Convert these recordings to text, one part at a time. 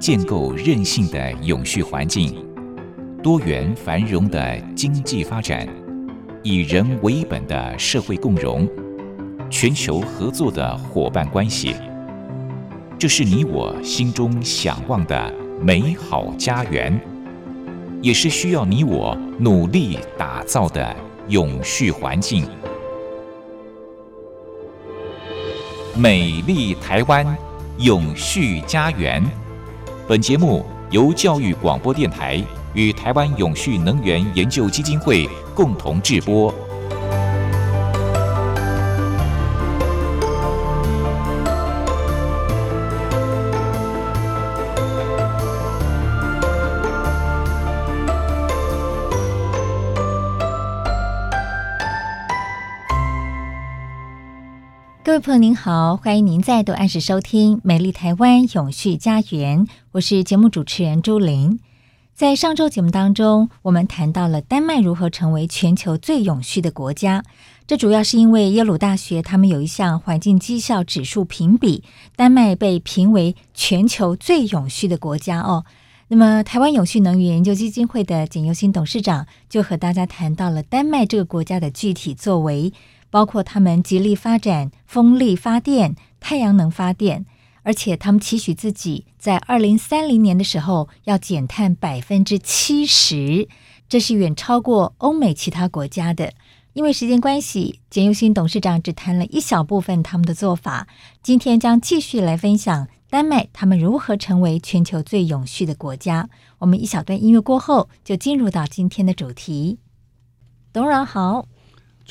建构韧性的永续环境，多元繁荣的经济发展，以人为本的社会共融，全球合作的伙伴关系，这是你我心中向往的美好家园，也是需要你我努力打造的永续环境。美丽台湾，永续家园。本节目由教育广播电台与台湾永续能源研究基金会共同制播。朋友您好，欢迎您再度按时收听《美丽台湾永续家园》，我是节目主持人朱琳。在上周节目当中，我们谈到了丹麦如何成为全球最永续的国家。这主要是因为耶鲁大学他们有一项环境绩效指数评比，丹麦被评为全球最永续的国家哦。那么，台湾永续能源研究基金会的简尤新董事长就和大家谈到了丹麦这个国家的具体作为。包括他们极力发展风力发电、太阳能发电，而且他们期许自己在二零三零年的时候要减碳百分之七十，这是远超过欧美其他国家的。因为时间关系，简又新董事长只谈了一小部分他们的做法。今天将继续来分享丹麦他们如何成为全球最永续的国家。我们一小段音乐过后，就进入到今天的主题。董事长好。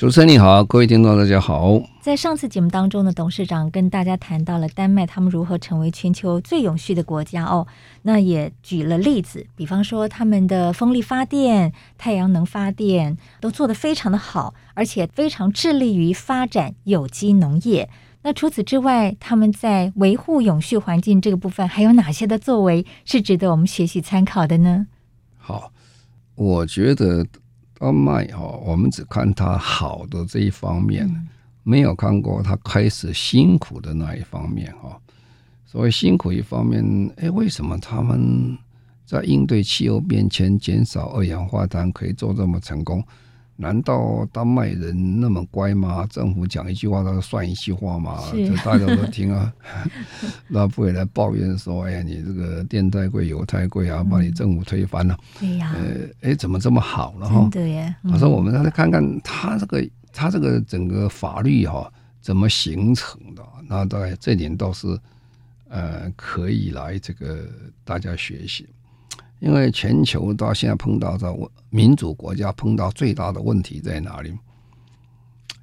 主持人你好，各位听众大家好。在上次节目当中呢，董事长跟大家谈到了丹麦他们如何成为全球最永续的国家哦，那也举了例子，比方说他们的风力发电、太阳能发电都做得非常的好，而且非常致力于发展有机农业。那除此之外，他们在维护永续环境这个部分还有哪些的作为是值得我们学习参考的呢？好，我觉得。丹麦哦，我们只看他好的这一方面，没有看过他开始辛苦的那一方面哈。所谓辛苦一方面，哎，为什么他们在应对气候变迁、减少二氧化碳可以做这么成功？难道丹麦人那么乖吗？政府讲一句话，他算一句话嘛？这大家都听啊，那不会来抱怨说：“哎呀，你这个电太贵，油太贵啊，把你政府推翻了。嗯”对呀，呃，哎，怎么这么好了哈？对呀。我说我们来看看他这个，他这个整个法律哈怎么形成的？那大概这点倒是呃可以来这个大家学习。因为全球到现在碰到的民主国家碰到最大的问题在哪里？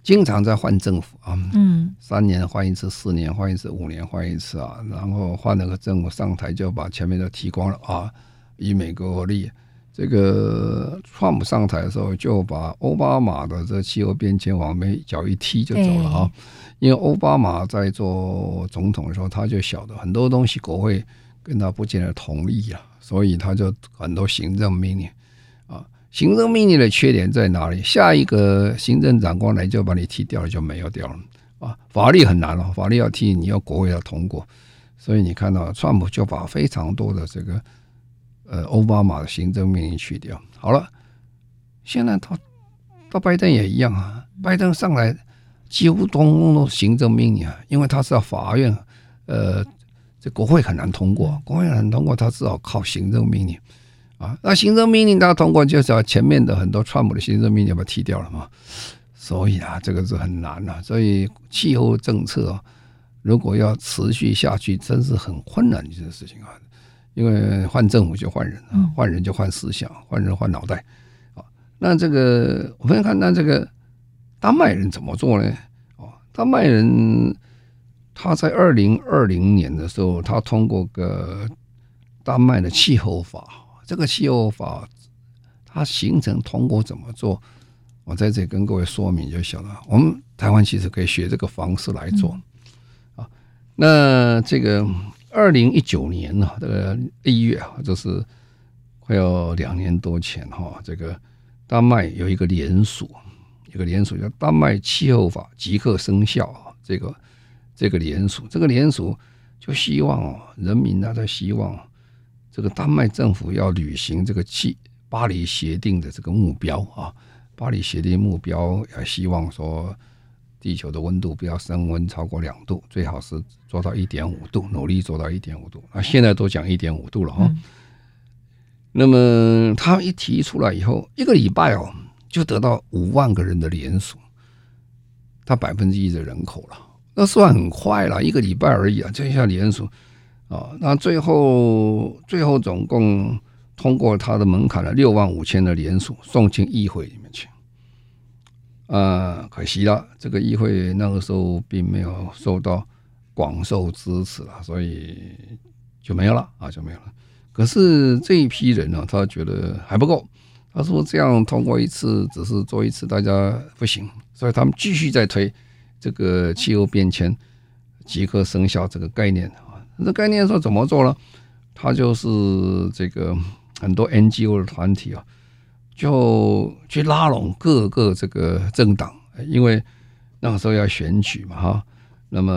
经常在换政府啊，嗯，三年换一次，四年换一次，五年换一次啊，然后换了个政府上台就把前面都踢光了啊。以美国为例，这个川普上台的时候就把奥巴马的这气候变迁往没脚一踢就走了啊。因为奥巴马在做总统的时候，他就晓得很多东西国会跟他不见得同意啊。所以他就很多行政命令啊，行政命令的缺点在哪里？下一个行政长官来就把你踢掉了，就没有掉了啊。法律很难了，法律要踢，你要国会要通过。所以你看到川普就把非常多的这个呃奥巴马的行政命令去掉。好了，现在他到拜登也一样啊，拜登上来几乎通通都行政命令啊，因为他是要法院呃。这国会很难通过，国会很难通过，他只好靠行政命令啊。那行政命令他通过，就是要前面的很多川普的行政命令把它踢掉了嘛。所以啊，这个是很难的。所以气候政策如果要持续下去，真是很困难的一件事情啊。因为换政府就换人啊，换人就换思想，换人换脑袋啊。那这个我们看，那这个丹麦人怎么做呢？哦，丹麦人。他在二零二零年的时候，他通过个丹麦的气候法。这个气候法，它形成通过怎么做？我在这里跟各位说明就行了。我们台湾其实可以学这个方式来做啊。那这个二零一九年呢，这个一月啊，就是快要两年多前哈，这个丹麦有一个联署，一个联署叫丹麦气候法即刻生效啊，这个。这个联署，这个联署就希望哦，人民呢在希望这个丹麦政府要履行这个气巴黎协定的这个目标啊，巴黎协定目标也希望说地球的温度不要升温超过两度，最好是做到一点五度，努力做到一点五度。那现在都讲一点五度了哈。那么他一提出来以后，一个礼拜哦，就得到五万个人的联署，他百分之一的人口了，那算很快了，一个礼拜而已啊，这一下联署。啊，那最后最后总共通过他的门槛了六万五千的联署送进议会里面去。啊，可惜了，这个议会那个时候并没有受到广受支持了，所以就没有了啊，就没有了。可是这一批人呢，他觉得还不够，他说这样通过一次只是做一次，大家不行，所以他们继续在推这个气候变迁即刻生效这个概念啊。这概念说怎么做呢？他就是这个很多 NGO 的团体啊，就去拉拢各个这个政党，因为那个时候要选举嘛，哈。那么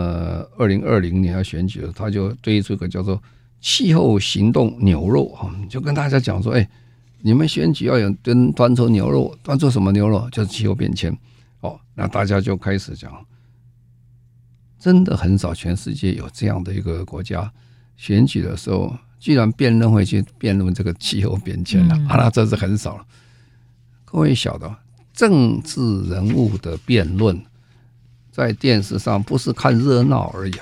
二零二零年要选举了，他就推出一个叫做“气候行动牛肉”啊，就跟大家讲说：“哎，你们选举要有端端出牛肉，端出什么牛肉？就是气候变迁。”哦，那大家就开始讲。真的很少，全世界有这样的一个国家，选举的时候居然辩论会去辩论这个气候变迁了，啊，那真是很少了。各位晓得，政治人物的辩论在电视上不是看热闹而已，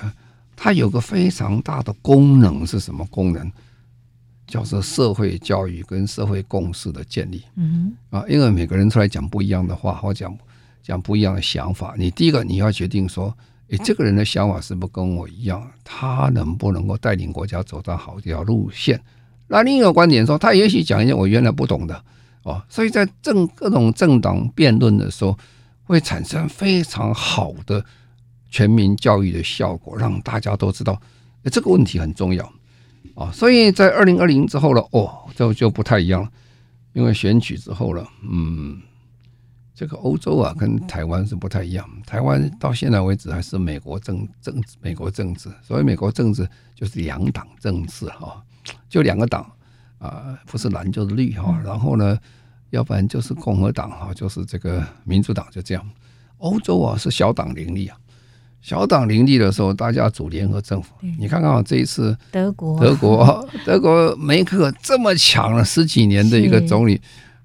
它有个非常大的功能是什么功能？叫做社会教育跟社会共识的建立。嗯啊，因为每个人出来讲不一样的话，或讲讲不一样的想法，你第一个你要决定说。诶，这个人的想法是不是跟我一样？他能不能够带领国家走到好一条路线？那另一个观点说，他也许讲一些我原来不懂的哦。所以在政各种政党辩论的时候，会产生非常好的全民教育的效果，让大家都知道，这个问题很重要啊。所以在二零二零之后了，哦，这就不太一样了，因为选举之后了，嗯。这个欧洲啊，跟台湾是不太一样。台湾到现在为止还是美国政政治，美国政治，所以美国政治就是两党政治哈，就两个党啊，不是蓝就是绿哈。然后呢，要不然就是共和党哈，就是这个民主党，就这样。欧洲啊是小党林立啊，小党林立的时候，大家组联合政府。你看看啊，这一次德国，德国，德国梅克这么强了十几年的一个总理。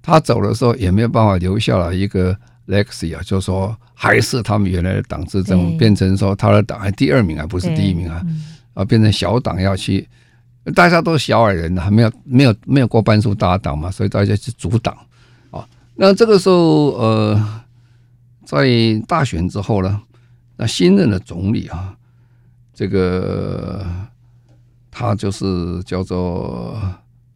他走的时候也没有办法留下了一个 legacy 啊，就是说还是他们原来的党执政，变成说他的党还第二名啊，不是第一名啊，啊，变成小党要去，大家都是小矮人，还没有没有没有过半数大党嘛，所以大家去阻挡啊。那这个时候呃，在大选之后呢，那新任的总理啊，这个他就是叫做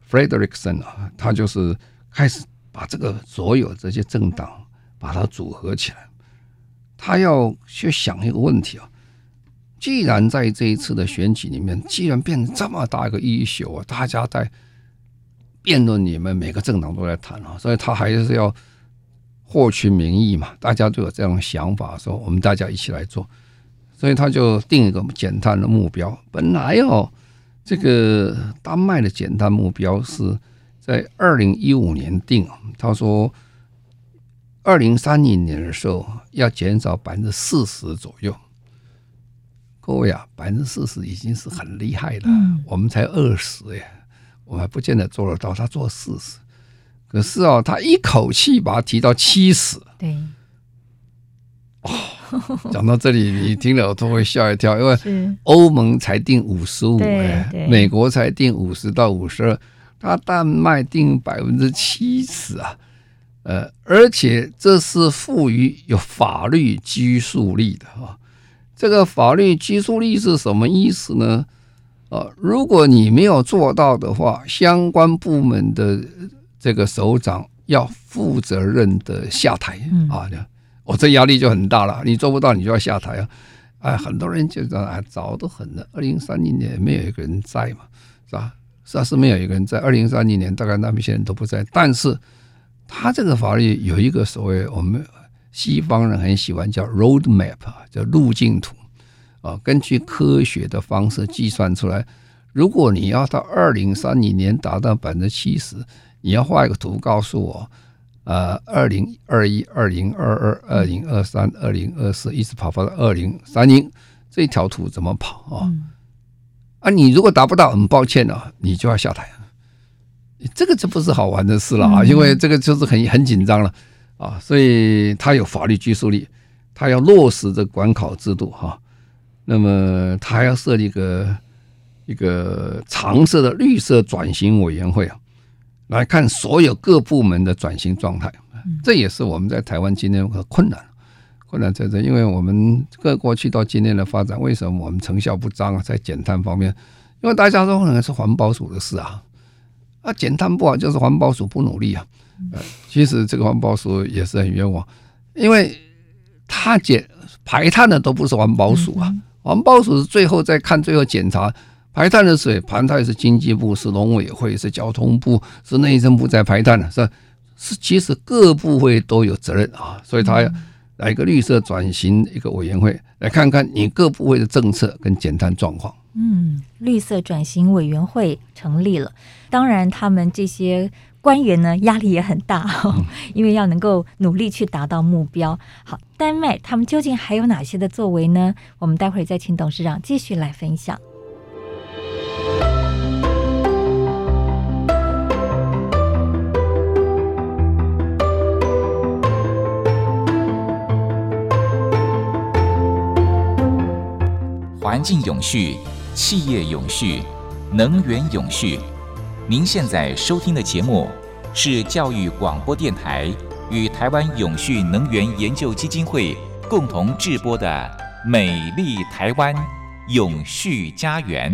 Frederickson 啊，他就是开始。把这个所有这些政党把它组合起来，他要去想一个问题啊。既然在这一次的选举里面，既然变成这么大一个一宿啊，大家在辩论里面，每个政党都在谈啊，所以他还是要获取民意嘛。大家都有这样的想法，说我们大家一起来做，所以他就定一个减碳的目标。本来哦，这个丹麦的减碳目标是。在二零一五年定，他说二零三零年的时候要减少百分之四十左右。各位啊，百分之四十已经是很厉害了，我们才二十耶，我还不见得做得到。他做四十，可是啊，他一口气把它提到七十。对，哦，讲到这里，你听了我都会吓一跳，因为欧盟才定五十五，哎，美国才定五十到五十二。他丹麦定百分之七十啊，呃，而且这是赋予有法律拘束力的啊。这个法律拘束力是什么意思呢？啊，如果你没有做到的话，相关部门的这个首长要负责任的下台啊。我这压力就很大了。你做不到，你就要下台啊。哎，很多人就讲啊，早都很了，二零三零年没有一个人在嘛，是吧？是是没有一个人在二零三零年，大概那边些人都不在。但是，他这个法律有一个所谓我们西方人很喜欢叫 road map，叫路径图啊，根据科学的方式计算出来，如果你要到二零三零年达到百分之七十，你要画一个图告诉我，呃，二零二一、二零二二、二零二三、二零二四，一直跑跑到二零三零，这条图怎么跑啊？嗯、啊，你如果达不到，很抱歉啊，你就要下台。这个就不是好玩的事了啊，因为这个就是很很紧张了啊，所以他有法律拘束力，他要落实这管考制度哈，那么他还要设立一个。一个常设的绿色转型委员会啊，来看所有各部门的转型状态，这也是我们在台湾今天的困难，困难在这，因为我们各过去到今天的发展，为什么我们成效不彰啊？在减碳方面，因为大家都认为是环保署的事啊，啊，减碳不好就是环保署不努力啊，呃，其实这个环保署也是很冤枉，因为他减排碳的都不是环保署啊，环保署是最后再看，最后检查。排碳的水排碳是经济部，是农委会，是交通部，是内政部在排碳的，是是，其实各部会都有责任啊，所以他要来一个绿色转型一个委员会，来看看你各部位的政策跟简单状况。嗯，绿色转型委员会成立了，当然他们这些官员呢压力也很大，因为要能够努力去达到目标。好，丹麦他们究竟还有哪些的作为呢？我们待会儿再请董事长继续来分享。环境永续、企业永续、能源永续。您现在收听的节目是教育广播电台与台湾永续能源研究基金会共同制播的《美丽台湾永续家园》。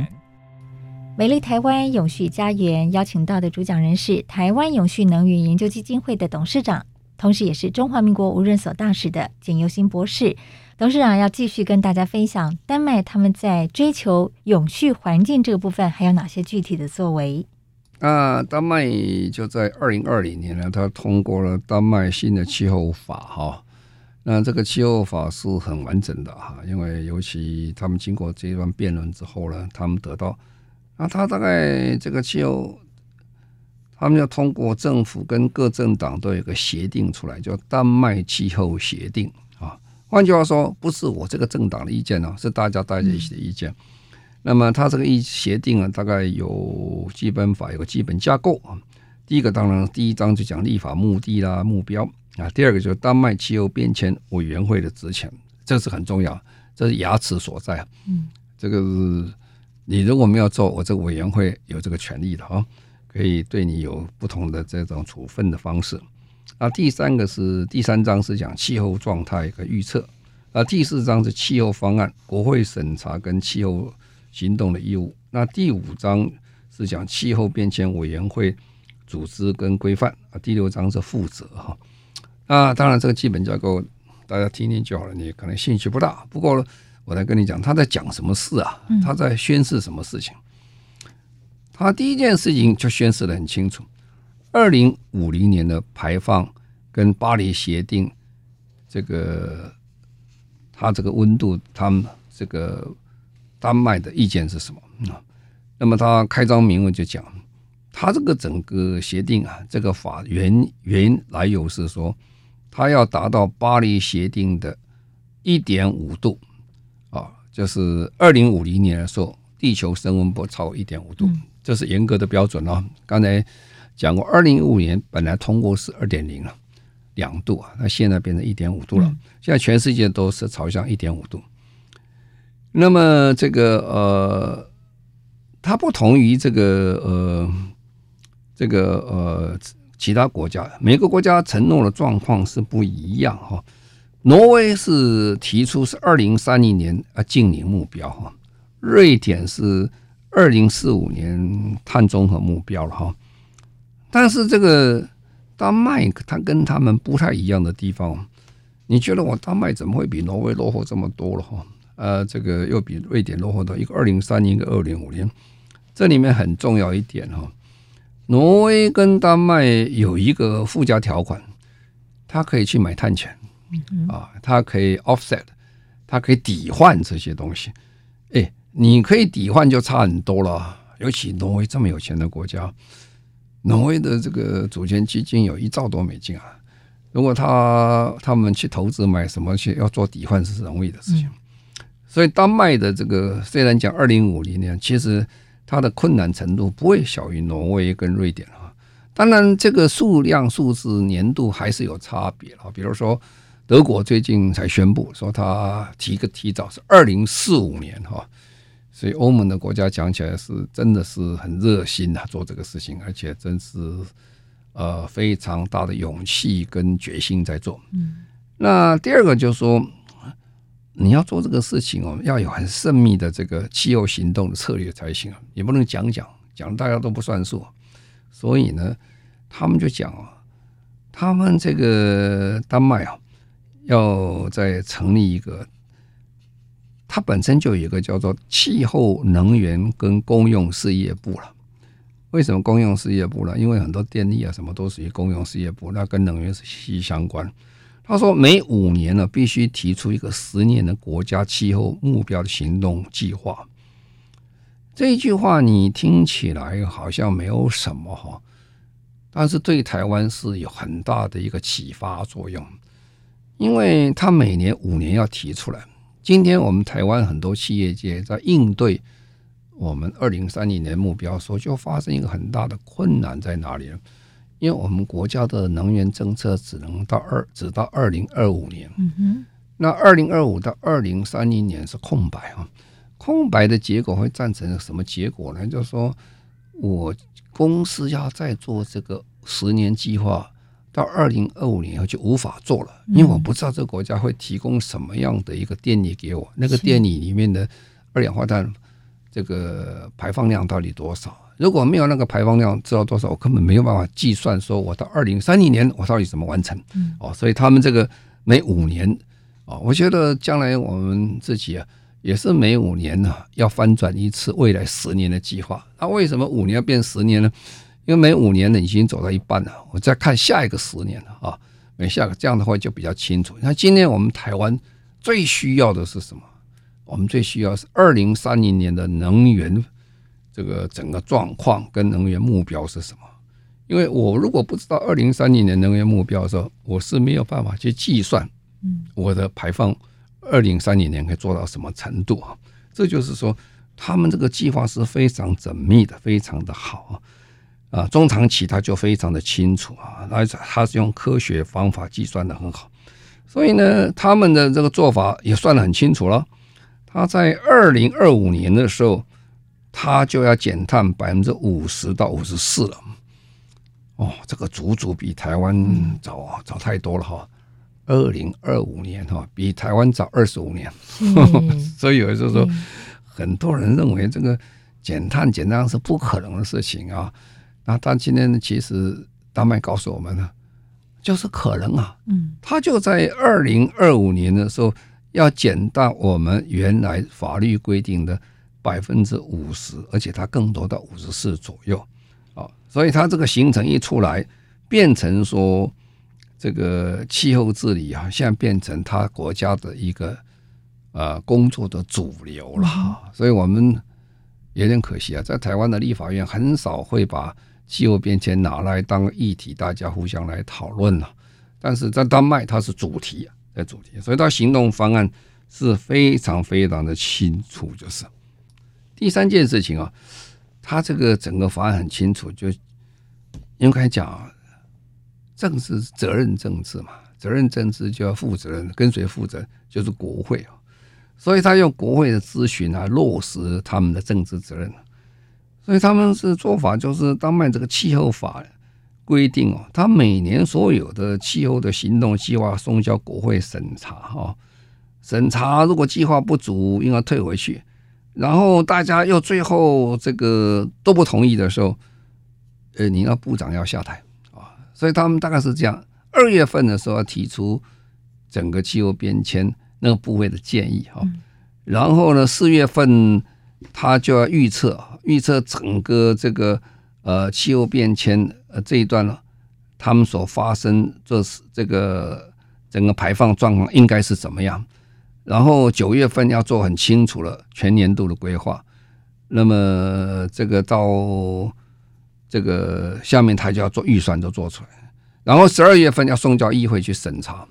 美丽台湾永续家园邀请到的主讲人是台湾永续能源研究基金会的董事长，同时也是中华民国无任所大使的简尤新博士。董事长要继续跟大家分享丹麦他们在追求永续环境这个部分还有哪些具体的作为？啊，丹麦就在二零二零年呢，他通过了丹麦新的气候法哈。那这个气候法是很完整的哈，因为尤其他们经过这一段辩论之后呢，他们得到，那他大概这个气候，他们要通过政府跟各政党都有个协定出来，叫丹麦气候协定。换句话说，不是我这个政党的意见哦，是大家大家一起的意见。那么，他这个一协定啊，大概有基本法，有个基本架构啊。第一个当然，第一章就讲立法目的啦、目标啊。第二个就是丹麦气候变迁委员会的职权，这是很重要，这是牙齿所在。嗯，这个是你如果没有做，我这个委员会有这个权利的啊，可以对你有不同的这种处分的方式。啊，第三个是第三章是讲气候状态和预测，啊，第四章是气候方案、国会审查跟气候行动的义务。那第五章是讲气候变迁委员会组织跟规范，啊，第六章是负责哈。啊，当然这个基本架构大家听听就好了，你可能兴趣不大。不过我来跟你讲，他在讲什么事啊？他在宣示什么事情？他第一件事情就宣示的很清楚。二零五零年的排放跟巴黎协定，这个它这个温度，他们这个丹麦的意见是什么啊？那么他开张明文就讲，他这个整个协定啊，这个法原原来由是说，他要达到巴黎协定的一点五度啊，就是二零五零年的时候，地球升温不超过一点五度，这是严格的标准哦。刚才。讲过，二零一五年本来通过是二点零了，两度啊，那现在变成一点五度了。现在全世界都是朝向一点五度。那么这个呃，它不同于这个呃，这个呃其他国家，每个国家承诺的状况是不一样哈。挪威是提出是二零三零年啊净零目标哈，瑞典是二零四五年碳中和目标了哈。但是这个丹麦，它跟他们不太一样的地方，你觉得我丹麦怎么会比挪威落后这么多了哈？呃，这个又比瑞典落后到一个二零三零，一个二零五零，这里面很重要一点哈，挪威跟丹麦有一个附加条款，它可以去买碳权，啊，它可以 offset，它可以抵换这些东西，哎，你可以抵换就差很多了。尤其挪威这么有钱的国家，挪威的这个主权基金有一兆多美金啊。如果他他们去投资买什么去要做抵换是容易的事情。所以丹麦的这个虽然讲二零五零年，其实它的困难程度不会小于挪威跟瑞典啊。当然，这个数量数字年度还是有差别啊。比如说，德国最近才宣布说，他提个提早是二零四五年哈。所以欧盟的国家讲起来是真的是很热心啊，做这个事情，而且真是呃非常大的勇气跟决心在做。嗯，那第二个就是说，你要做这个事情哦，要有很缜密的这个气候行动的策略才行啊，也不能讲讲讲大家都不算数。所以呢，他们就讲啊，他们这个丹麦啊，要再成立一个，它本身就有一个叫做气候能源跟公用事业部了。为什么公用事业部呢？因为很多电力啊什么都属于公用事业部，那跟能源是息息相关。他说，每五年呢，必须提出一个十年的国家气候目标的行动计划。这一句话你听起来好像没有什么哈，但是对台湾是有很大的一个启发作用，因为他每年五年要提出来。今天我们台湾很多企业界在应对我们二零三零年目标的时候，就发生一个很大的困难在哪里呢？因为我们国家的能源政策只能到二，只到二零二五年。嗯哼，那二零二五到二零三零年是空白啊。空白的结果会造成什么结果呢？就是说我公司要再做这个十年计划，到二零二五年以后就无法做了，因为我不知道这个国家会提供什么样的一个电力给我，那个电力里面的二氧化碳这个排放量到底多少？如果没有那个排放量知道多少，我根本没有办法计算，说我到二零三零年我到底怎么完成？哦，所以他们这个每五年啊，我觉得将来我们自己啊。也是每五年呢，要翻转一次未来十年的计划。那为什么五年要变十年呢？因为每五年呢已经走到一半了，我再看下一个十年了啊。每下个这样的话就比较清楚。那今天我们台湾最需要的是什么？我们最需要是二零三零年的能源这个整个状况跟能源目标是什么？因为我如果不知道二零三零年能源目标的时候，我是没有办法去计算我的排放。二零三零年可以做到什么程度啊？这就是说，他们这个计划是非常缜密的，非常的好啊！啊，中长期他就非常的清楚啊，而且他是用科学方法计算的很好，所以呢，他们的这个做法也算得很清楚了。他在二零二五年的时候，他就要减碳百分之五十到五十四了。哦，这个足足比台湾早早太多了哈。二零二五年哈，比台湾早二十五年，嗯、所以有的时候说，很多人认为这个减碳减量是不可能的事情啊。那但今天呢，其实丹麦告诉我们呢，就是可能啊。嗯，他就在二零二五年的时候要减到我们原来法律规定的百分之五十，而且它更多到五十四左右啊。所以它这个行程一出来，变成说。这个气候治理啊，现在变成他国家的一个呃工作的主流了，所以我们有点可惜啊，在台湾的立法院很少会把气候变迁拿来当议题，大家互相来讨论了。但是在丹麦，它是主题啊，在主题，所以它行动方案是非常非常的清楚。就是第三件事情啊，它这个整个方案很清楚，就应该讲。政治责任政治嘛，责任政治就要负责任，跟谁负责就是国会啊，所以他用国会的咨询来落实他们的政治责任。所以他们是做法就是丹麦这个气候法规定哦，他每年所有的气候的行动计划送交国会审查哈，审查如果计划不足，应该退回去，然后大家又最后这个都不同意的时候，呃，你那部长要下台啊。所以他们大概是这样：二月份的时候要提出整个气候变迁那个部位的建议哈，然后呢，四月份他就要预测预测整个这个呃气候变迁呃这一段呢，他们所发生这是这个整个排放状况应该是怎么样，然后九月份要做很清楚了全年度的规划，那么这个到这个下面他就要做预算，都做出来。然后十二月份要送交议会去审查，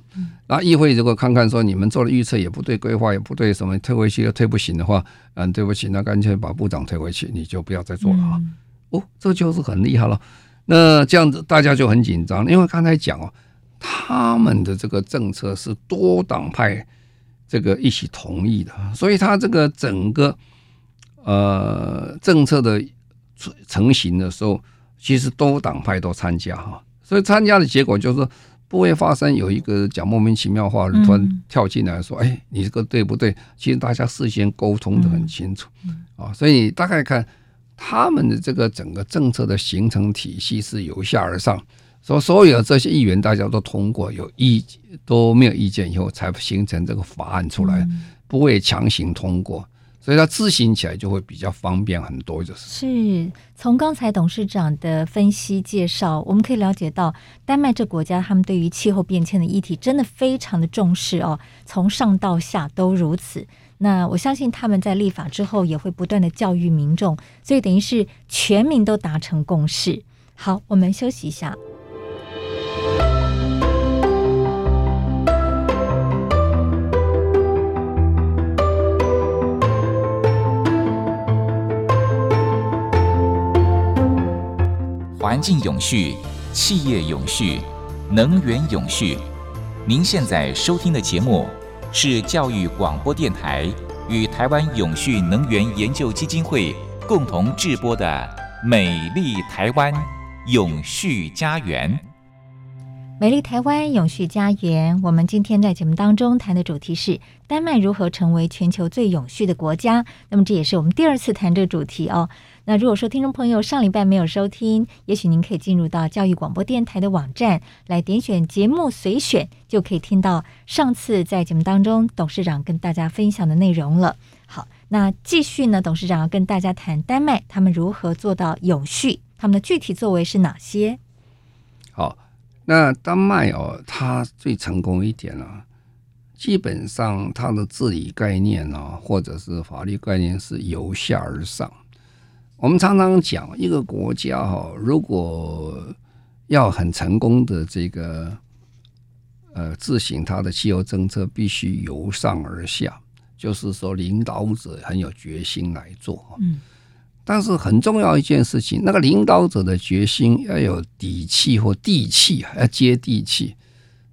那议会如果看看说你们做的预测也不对，规划也不对，什么退回去又退不行的话，嗯，对不起，那干脆把部长退回去，你就不要再做了啊。哦，这就是很厉害了。那这样子大家就很紧张，因为刚才讲哦，他们的这个政策是多党派这个一起同意的，所以他这个整个呃政策的成型的时候，其实多党派都参加哈。所以参加的结果就是不会发生有一个讲莫名其妙话突然跳进来说：“哎，你这个对不对？”其实大家事先沟通的很清楚啊。所以你大概看他们的这个整个政策的形成体系是由下而上，说所有的这些议员大家都通过，有意都没有意见以后才形成这个法案出来，不会强行通过。所以它执行起来就会比较方便很多，就是。是从刚才董事长的分析介绍，我们可以了解到，丹麦这国家他们对于气候变迁的议题真的非常的重视哦，从上到下都如此。那我相信他们在立法之后也会不断的教育民众，所以等于是全民都达成共识。好，我们休息一下。环境永续，企业永续，能源永续。您现在收听的节目是教育广播电台与台湾永续能源研究基金会共同制播的《美丽台湾永续家园》。美丽台湾永续家园，我们今天在节目当中谈的主题是丹麦如何成为全球最永续的国家。那么这也是我们第二次谈这个主题哦。那如果说听众朋友上礼拜没有收听，也许您可以进入到教育广播电台的网站来点选节目随选，就可以听到上次在节目当中董事长跟大家分享的内容了。好，那继续呢，董事长要跟大家谈丹麦他们如何做到有序，他们的具体作为是哪些？好，那丹麦哦，它最成功一点啊，基本上它的治理概念啊，或者是法律概念是由下而上。我们常常讲，一个国家哈，如果要很成功的这个呃执行它的气候政策，必须由上而下，就是说领导者很有决心来做。嗯，但是很重要一件事情，那个领导者的决心要有底气或地气，要接地气。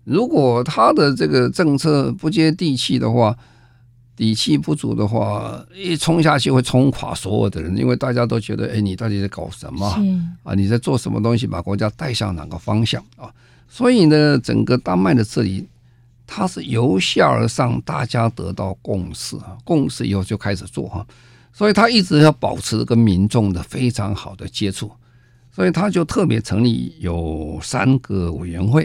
如果他的这个政策不接地气的话，底气不足的话，一冲下去会冲垮所有的人，因为大家都觉得，哎，你到底在搞什么啊？你在做什么东西，把国家带向哪个方向啊？所以呢，整个丹麦的治理，它是由下而上，大家得到共识啊，共识以后就开始做哈。所以他一直要保持跟民众的非常好的接触，所以他就特别成立有三个委员会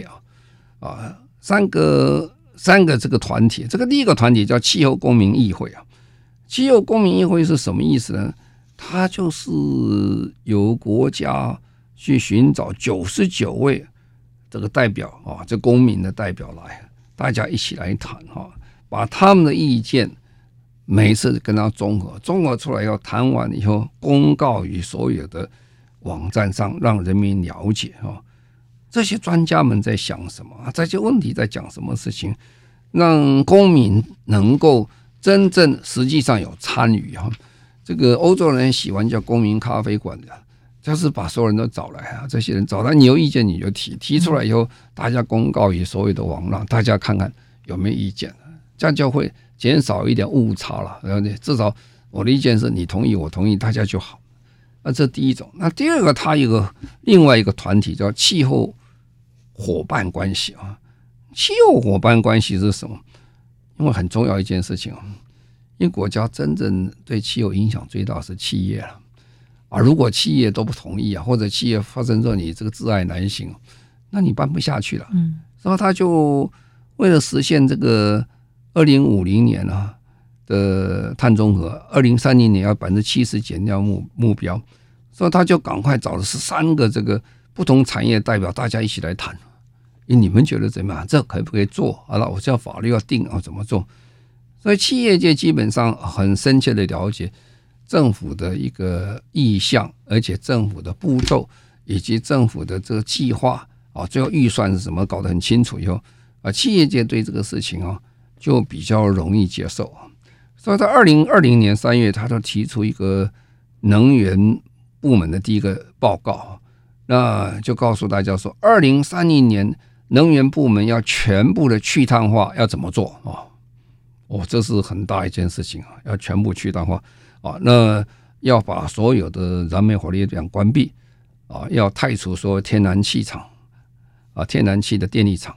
啊，啊，三个。三个这个团体，这个第一个团体叫气候公民议会啊。气候公民议会是什么意思呢？它就是由国家去寻找九十九位这个代表啊，这公民的代表来，大家一起来谈哈，把他们的意见每一次跟他综合，综合出来要谈完以后公告于所有的网站上，让人民了解哈。这些专家们在想什么？这些问题在讲什么事情？让公民能够真正实际上有参与哈。这个欧洲人喜欢叫公民咖啡馆的，就是把所有人都找来啊。这些人找来，你有意见你就提，提出来以后，大家公告于所有的网络，大家看看有没有意见，这样就会减少一点误差了。然后呢，至少我的意见是你同意，我同意，大家就好。那这第一种，那第二个，他一个另外一个团体叫气候伙伴关系啊。气候伙伴关系是什么？因为很重要一件事情啊，因为国家真正对气候影响最大是企业了啊。如果企业都不同意啊，或者企业发生说你这个挚爱难行，那你办不下去了。嗯，然后他就为了实现这个二零五零年啊。的碳中和，二零三零年要百分之七十减掉目目标，所以他就赶快找了十三个这个不同产业代表，大家一起来谈。你们觉得怎么样？这可不可以做？好了，我叫法律要定啊，怎么做？所以企业界基本上很深切的了解政府的一个意向，而且政府的步骤以及政府的这个计划啊，最后预算是什么，搞得很清楚以后啊，企业界对这个事情啊就比较容易接受。所以在二零二零年三月，他就提出一个能源部门的第一个报告，那就告诉大家说，二零三零年能源部门要全部的去碳化，要怎么做啊？哦，这是很大一件事情啊，要全部去碳化啊，那要把所有的燃煤火力这样关闭啊，要汰除说天然气厂啊，天然气的电力厂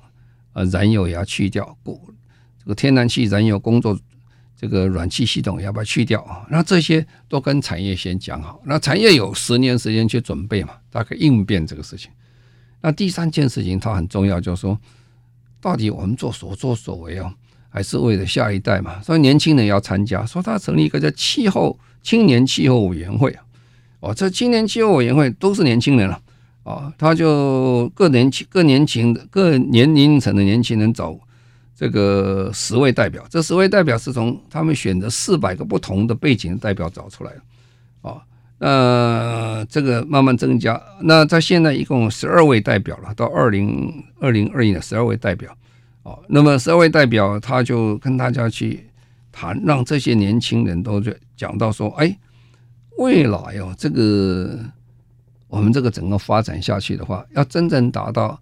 啊，燃油也要去掉，这个天然气燃油工作。这个暖气系统要不要去掉啊？那这些都跟产业先讲好，那产业有十年时间去准备嘛，大概应变这个事情。那第三件事情它很重要，就是说，到底我们做所作所为啊，还是为了下一代嘛？所以年轻人要参加，说他成立一个叫气候青年气候委员会啊，哦，这青年气候委员会都是年轻人了啊，他就各年轻各年轻的各年龄层的年轻人找。这个十位代表，这十位代表是从他们选择四百个不同的背景代表找出来的，啊，那这个慢慢增加，那他现在一共十二位代表了，到二零二零二一年十二位代表，哦，那么十二位代表他就跟大家去谈，让这些年轻人都就讲到说，哎，未来哦，这个我们这个整个发展下去的话，要真正达到。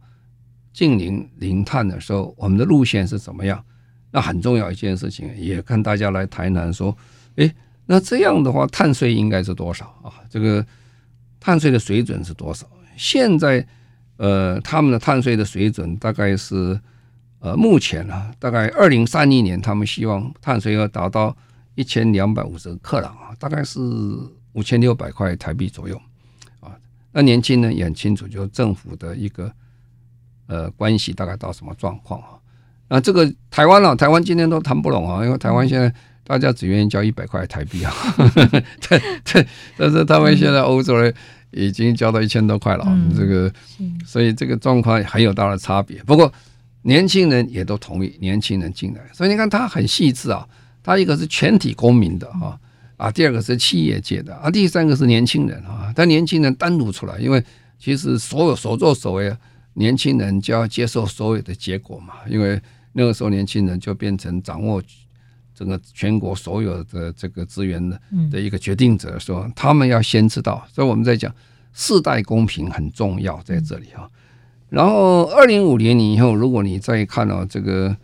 近零零碳的时候，我们的路线是怎么样？那很重要一件事情，也跟大家来谈谈说，诶，那这样的话，碳税应该是多少啊？这个碳税的水准是多少？现在，呃，他们的碳税的水准大概是，呃，目前啊，大概二零三一年，他们希望碳税要达到一千两百五十克朗啊，大概是五千六百块台币左右啊。那年轻人也很清楚，就是政府的一个。呃，关系大概到什么状况啊？那这个台湾啊，台湾今天都谈不拢啊，因为台湾现在大家只愿意交一百块台币啊，对对，但是他们现在欧洲人已经交到一千多块了，嗯、这个，所以这个状况很有大的差别。不过年轻人也都同意，年轻人进来，所以你看他很细致啊，他一个是全体公民的啊，啊，第二个是企业界的啊，第三个是年轻人啊，但年轻人单独出来，因为其实所有所作所为。年轻人就要接受所有的结果嘛，因为那个时候年轻人就变成掌握整个全国所有的这个资源的的一个决定者，说他们要先知道。所以我们在讲世代公平很重要在这里哈。然后二零五零年以后，如果你再看到这个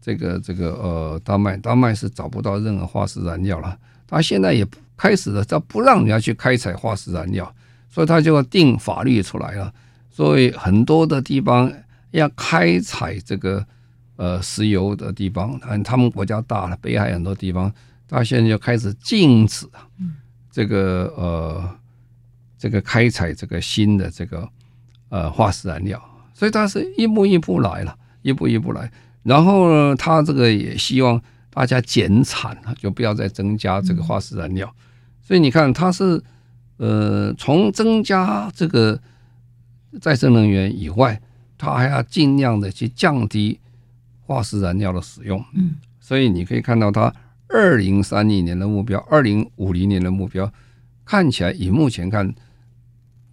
这个这个呃丹麦，丹麦是找不到任何化石燃料了，他现在也开始了，他不让你要去开采化石燃料，所以他就要定法律出来了。所以很多的地方要开采这个呃石油的地方，嗯，他们国家大了，北海很多地方，他现在就开始禁止这个呃这个开采这个新的这个呃化石燃料，所以他是一步一步来了，一步一步来。然后呢，他这个也希望大家减产，就不要再增加这个化石燃料。所以你看，他是呃从增加这个。再生能源以外，它还要尽量的去降低化石燃料的使用。嗯，所以你可以看到，它二零三零年的目标，二零五零年的目标，看起来以目前看，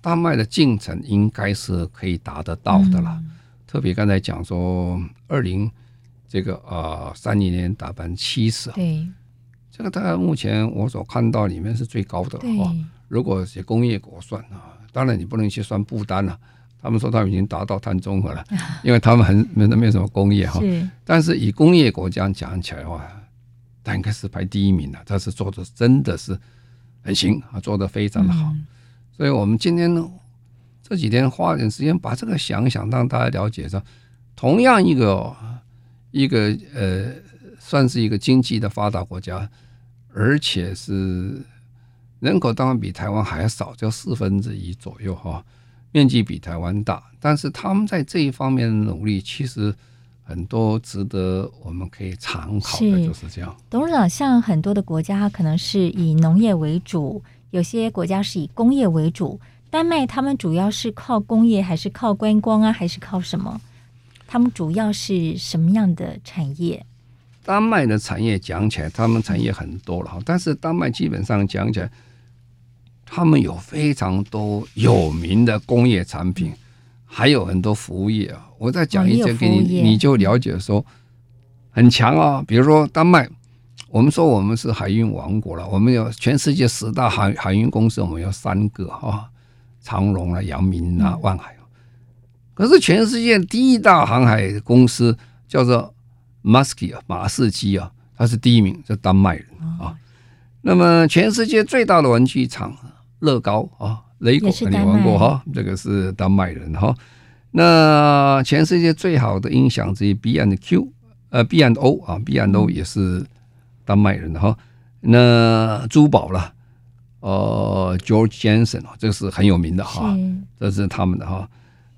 丹麦的进程应该是可以达得到的了。特别刚才讲说，二零这个呃三零年达百分之七十，对，这个大概目前我所看到里面是最高的了。哈，如果是工业国算啊。当然，你不能去算不丹了。他们说他们已经达到碳中和了，因为他们很没没有什么工业哈。但是以工业国家讲起来的话，他应该是排第一名的。他是做的真的是很行啊，做的非常的好。所以我们今天呢，这几天花点时间把这个想想，让大家了解说，同样一个一个呃，算是一个经济的发达国家，而且是。人口当然比台湾还少，就四分之一左右哈，面积比台湾大，但是他们在这一方面的努力，其实很多值得我们可以参考的，就是这样。董事长，像很多的国家可能是以农业为主，有些国家是以工业为主。丹麦他们主要是靠工业，还是靠观光啊，还是靠什么？他们主要是什么样的产业？丹麦的产业讲起来，他们产业很多了哈，但是丹麦基本上讲起来，他们有非常多有名的工业产品，还有很多服务业啊。我再讲一些给你，你就了解说很强啊。比如说丹麦，我们说我们是海运王国了，我们有全世界十大海海运公司，我们有三个啊，长荣啊、阳明啊、万海。可是全世界第一大航海公司叫做 Maersk 啊，马士基啊，它是第一名，是丹麦人啊。那么全世界最大的玩具厂。乐高啊，雷狗你玩过哈？这个是丹麦人哈。那全世界最好的音响之一 B and Q，呃 B and O 啊，B and O 也是丹麦人的哈。那珠宝了，呃，George Jensen 这个是很有名的哈，这是他们的哈。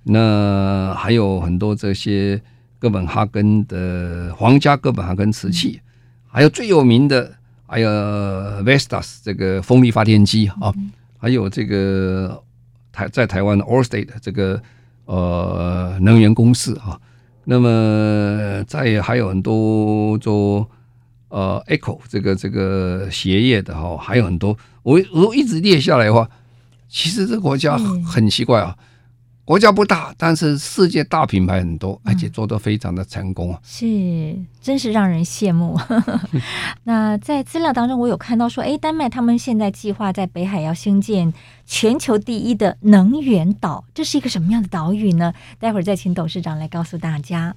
那还有很多这些哥本哈根的皇家哥本哈根瓷器，还有最有名的还有 Vestas 这个风力发电机啊。还有这个台在台湾的 Allstate 这个呃能源公司啊，那么在还有很多做呃 Echo 这个这个鞋业的哈，还有很多。我我一直列下来的话，其实这个国家很奇怪啊。国家不大，但是世界大品牌很多，而且做得非常的成功啊！是，真是让人羡慕。那在资料当中，我有看到说，哎，丹麦他们现在计划在北海要兴建全球第一的能源岛，这是一个什么样的岛屿呢？待会儿再请董事长来告诉大家。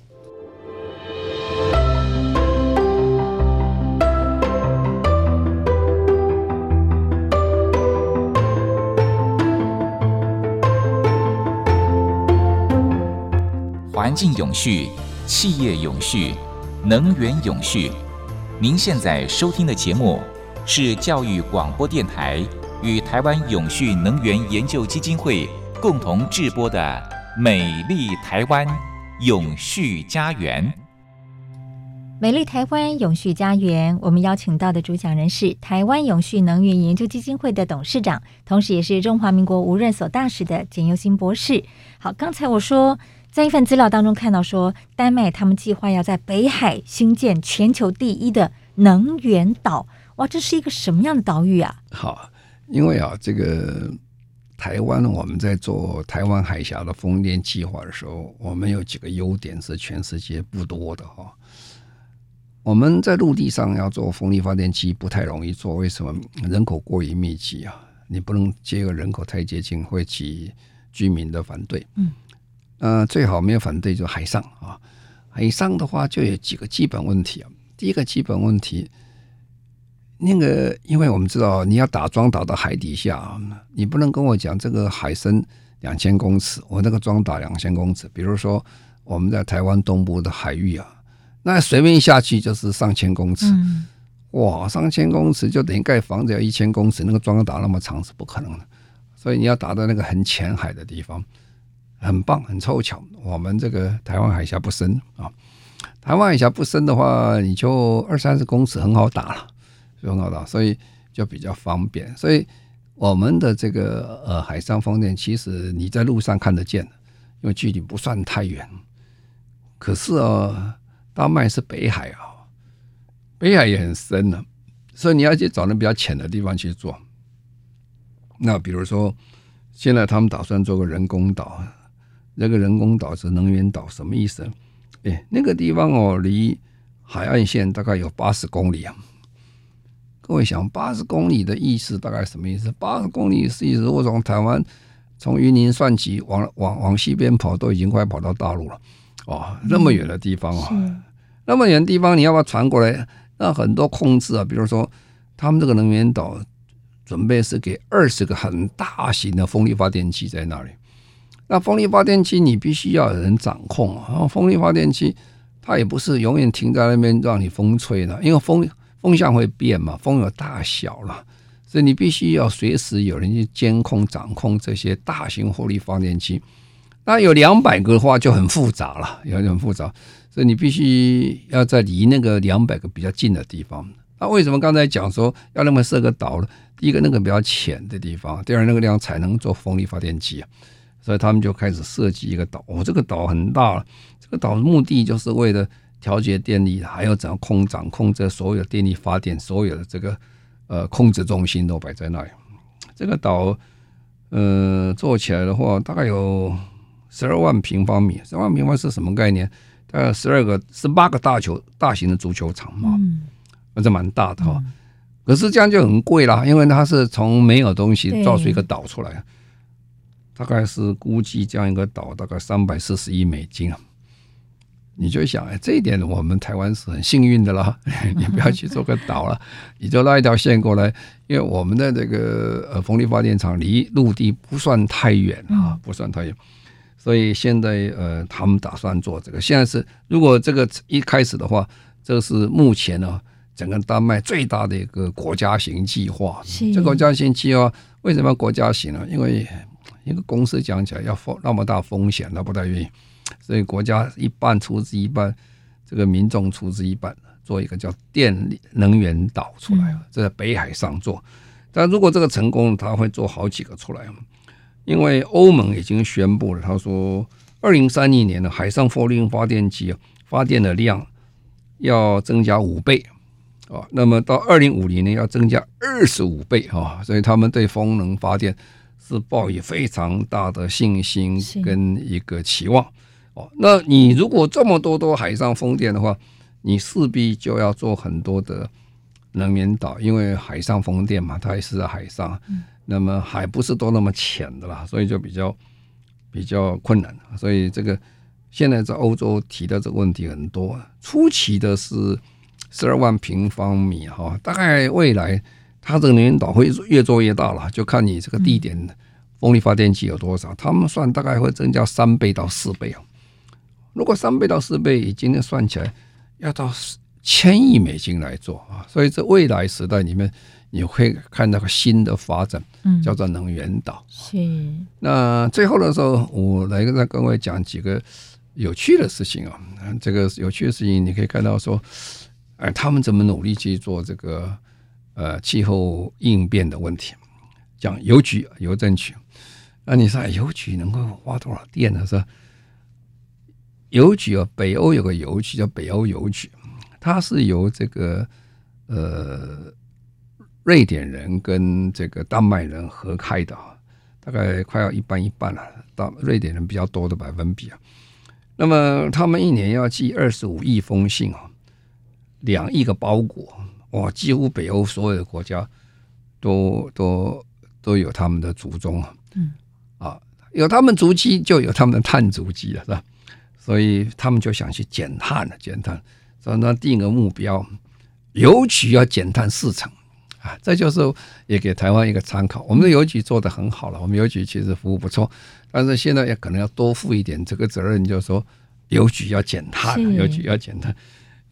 环境永续、企业永续、能源永续。您现在收听的节目是教育广播电台与台湾永续能源研究基金会共同制播的《美丽台湾永续家园》。美丽台湾永续家园，我们邀请到的主讲人是台湾永续能源研究基金会的董事长，同时也是中华民国无任所大使的简又新博士。好，刚才我说。在一份资料当中看到说，丹麦他们计划要在北海兴建全球第一的能源岛。哇，这是一个什么样的岛屿啊？好，因为啊，这个台湾我们在做台湾海峡的风电计划的时候，我们有几个优点是全世界不多的哈。我们在陆地上要做风力发电机不太容易做，为什么？人口过于密集啊，你不能接个人口太接近，会起居民的反对。嗯。呃，最好没有反对，就海上啊。海上的话，就有几个基本问题啊。第一个基本问题，那个，因为我们知道，你要打桩打到海底下，你不能跟我讲这个海深两千公尺，我那个桩打两千公尺。比如说，我们在台湾东部的海域啊，那随便下去就是上千公尺。嗯、哇，上千公尺就等于盖房子要一千公尺，那个桩打那么长是不可能的。所以你要打到那个很浅海的地方。很棒，很凑巧，我们这个台湾海峡不深啊。台湾海峡不深的话，你就二三十公尺很好打了，就很好打，所以就比较方便。所以我们的这个呃海上风电，其实你在路上看得见，因为距离不算太远。可是哦，丹麦是北海啊，北海也很深呢，所以你要去找那比较浅的地方去做。那比如说，现在他们打算做个人工岛。那个人工岛是能源岛，什么意思？哎，那个地方哦，离海岸线大概有八十公里啊。各位想，八十公里的意思大概什么意思？八十公里是意思，如果从台湾从云林算起，往往往西边跑，都已经快跑到大陆了。哦，那么远的地方啊，嗯、那么远的地方，你要不要传过来？那很多控制啊，比如说他们这个能源岛准备是给二十个很大型的风力发电机在那里。那风力发电机你必须要有人掌控啊！风力发电机它也不是永远停在那边让你风吹的，因为风风向会变嘛，风有大小了，所以你必须要随时有人去监控掌控这些大型火力发电机。那有两百个的话就很复杂了，有点复杂，所以你必须要在离那个两百个比较近的地方。那为什么刚才讲说要那么设个岛呢？第一个那个比较浅的地方，第二那个地方才能做风力发电机啊。所以他们就开始设计一个岛，哦，这个岛很大了。这个岛的目的就是为了调节电力，还要怎样控掌控这所有的电力发电，所有的这个呃控制中心都摆在那里。这个岛，呃，做起来的话，大概有十二万平方米。十二万平方米是什么概念？大概十二个、十八个大球、大型的足球场嘛，嗯，那这蛮大的哈。嗯、可是这样就很贵啦，因为它是从没有东西造出一个岛出来，对大概是估计这样一个岛大概三百四十亿美金啊。你就想，哎，这一点我们台湾是很幸运的啦。你不要去做个岛了，你就拉一条线过来，因为我们的这个呃风力发电厂离陆地不算太远啊，不算太远。所以现在呃，他们打算做这个。现在是如果这个一开始的话，这是目前呢整个丹麦最大的一个国家型计划。是这国家型计划为什么国家型呢？因为一个公司讲起来要风那么大风险，他不太愿意。所以国家一半出资一半，这个民众出资一半，做一个叫电力能源岛出来，这在北海上做。但如果这个成功，他会做好几个出来。因为欧盟已经宣布了，他说二零三零年的海上风力发电机发电的量要增加五倍啊，那么到二零五零年要增加二十五倍啊，所以他们对风能发电是抱以非常大的信心跟一个期望。哦，那你如果这么多多海上风电的话，你势必就要做很多的能源岛，因为海上风电嘛，它也是在海上，那么海不是都那么浅的啦，所以就比较比较困难。所以这个现在在欧洲提的这个问题很多，初期的是十二万平方米哈，大概未来它这个能源岛会越做越大了，就看你这个地点风力发电机有多少，他们算大概会增加三倍到四倍啊。如果三倍到四倍，以今天算起来，要到千亿美金来做啊！所以，这未来时代里面，你会看到个新的发展，叫做能源岛。是。那最后的时候，我来跟各位讲几个有趣的事情啊。这个有趣的事情，你可以看到说，哎，他们怎么努力去做这个呃气候应变的问题？讲邮局、邮政局。那你说邮局能够花多少电呢？是吧？邮局啊，北欧有个邮局叫北欧邮局，它是由这个呃瑞典人跟这个丹麦人合开的，大概快要一半一半了，到瑞典人比较多的百分比啊。那么他们一年要寄二十五亿封信啊，两亿个包裹，哇，几乎北欧所有的国家都都都有他们的族宗啊，嗯，啊，有他们足迹就有他们的碳足迹了，是吧？所以他们就想去减碳了，减碳，所以呢定个目标，邮局要减碳四成啊，这就是也给台湾一个参考。我们的邮局做得很好了，我们邮局其实服务不错，但是现在也可能要多负一点这个责任，就是说邮局要减碳，邮局要减碳，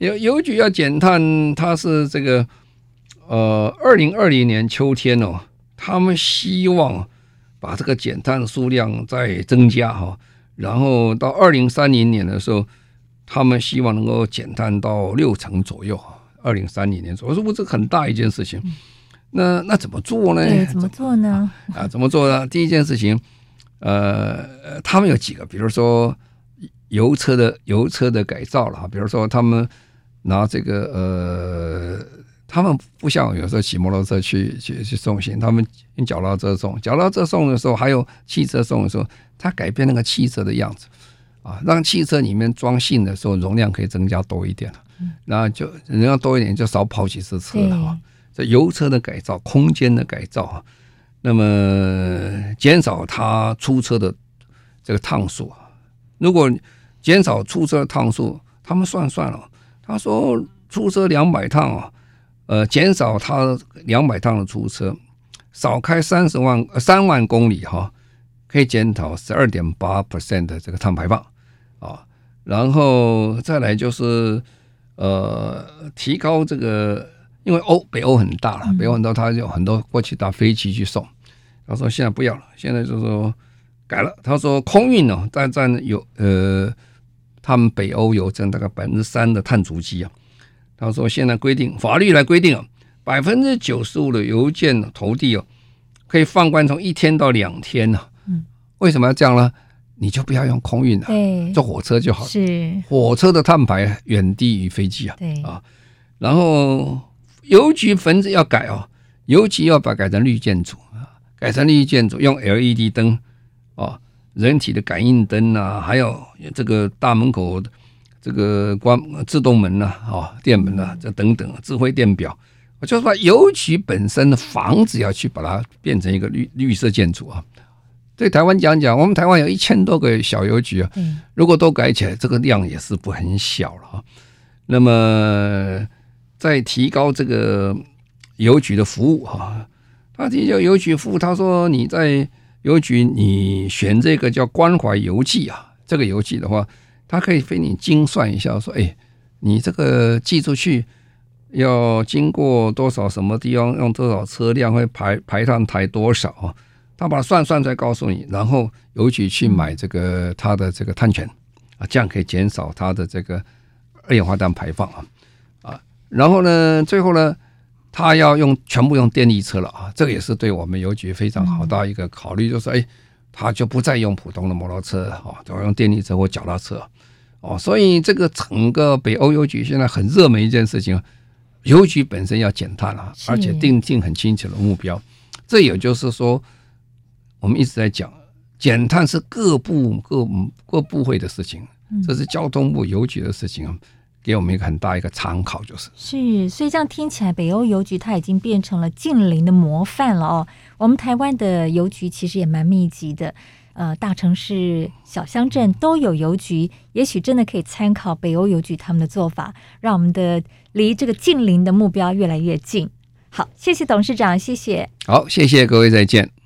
邮邮局要减碳，它是这个呃，二零二零年秋天哦，他们希望把这个减碳数量再增加哈。然后到二零三零年的时候，他们希望能够减碳到六成左右。二零三零年左右，是不是很大一件事情？那那怎么做呢？怎么做呢？啊，怎么做呢？第一件事情，呃，他们有几个，比如说油车的油车的改造了哈，比如说他们拿这个呃。他们不像有时候骑摩托车去去去送信，他们用脚踏车送，脚踏车送的时候，还有汽车送的时候，他改变那个汽车的样子啊，让汽车里面装信的时候容量可以增加多一点了，然后就容量多一点就少跑几次车了哈。这油车的改造，空间的改造啊，那么减少它出车的这个趟数啊。如果减少出车的趟数，他们算算了，他说出车两百趟啊。呃，减少它两百趟的出车，少开三十万呃三万公里哈，可以减少十二点八 percent 的这个碳排放啊。然后再来就是呃，提高这个，因为欧北欧很大了，北欧很多，他有很多过去搭飞机去送。他说现在不要了，现在就是说改了。他说空运呢，在占有呃，他们北欧有占大概百分之三的碳足迹啊。他说：“现在规定，法律来规定啊，百分之九十五的邮件投递哦，可以放宽从一天到两天呢。嗯，为什么要这样呢？你就不要用空运了，对，坐火车就好了。是火车的碳排远低于飞机啊。对啊，然后邮局房子要改哦，邮局要把改成绿建筑啊，改成绿建筑，用 LED 灯哦，人体的感应灯啊，还有这个大门口这个关自动门呐，哦，电门呐，这等等智慧电表，我就是把邮局本身的房子要去把它变成一个绿绿色建筑啊。对台湾讲讲，我们台湾有一千多个小邮局啊，如果都改起来，这个量也是不很小了啊。那么在提高这个邮局的服务哈，他提交邮局服务，他说你在邮局你选这个叫关怀邮寄啊，这个邮寄的话，他可以给你精算一下，说哎，你这个寄出去要经过多少什么地方，用多少车辆会排排碳排多少啊？他把它算算再告诉你，然后邮局去买这个他的这个碳权啊，这样可以减少他的这个二氧化碳排放啊啊。然后呢，最后呢，他要用全部用电力车了啊，这个也是对我们邮局非常好的一个考虑，就是哎，他就不再用普通的摩托车啊，都要用电力车或脚踏车哦。所以这个整个北欧邮局现在很热门一件事情，邮局本身要减碳啊，而且定定很清楚的目标。这也就是说。我们一直在讲减碳是各部各各部会的事情，这是交通部邮局的事情，给我们一个很大一个参考，就是是，所以这样听起来，北欧邮局它已经变成了近邻的模范了哦。我们台湾的邮局其实也蛮密集的，呃，大城市、小乡镇都有邮局，也许真的可以参考北欧邮局他们的做法，让我们的离这个近邻的目标越来越近。好，谢谢董事长，谢谢。好，谢谢各位，再见。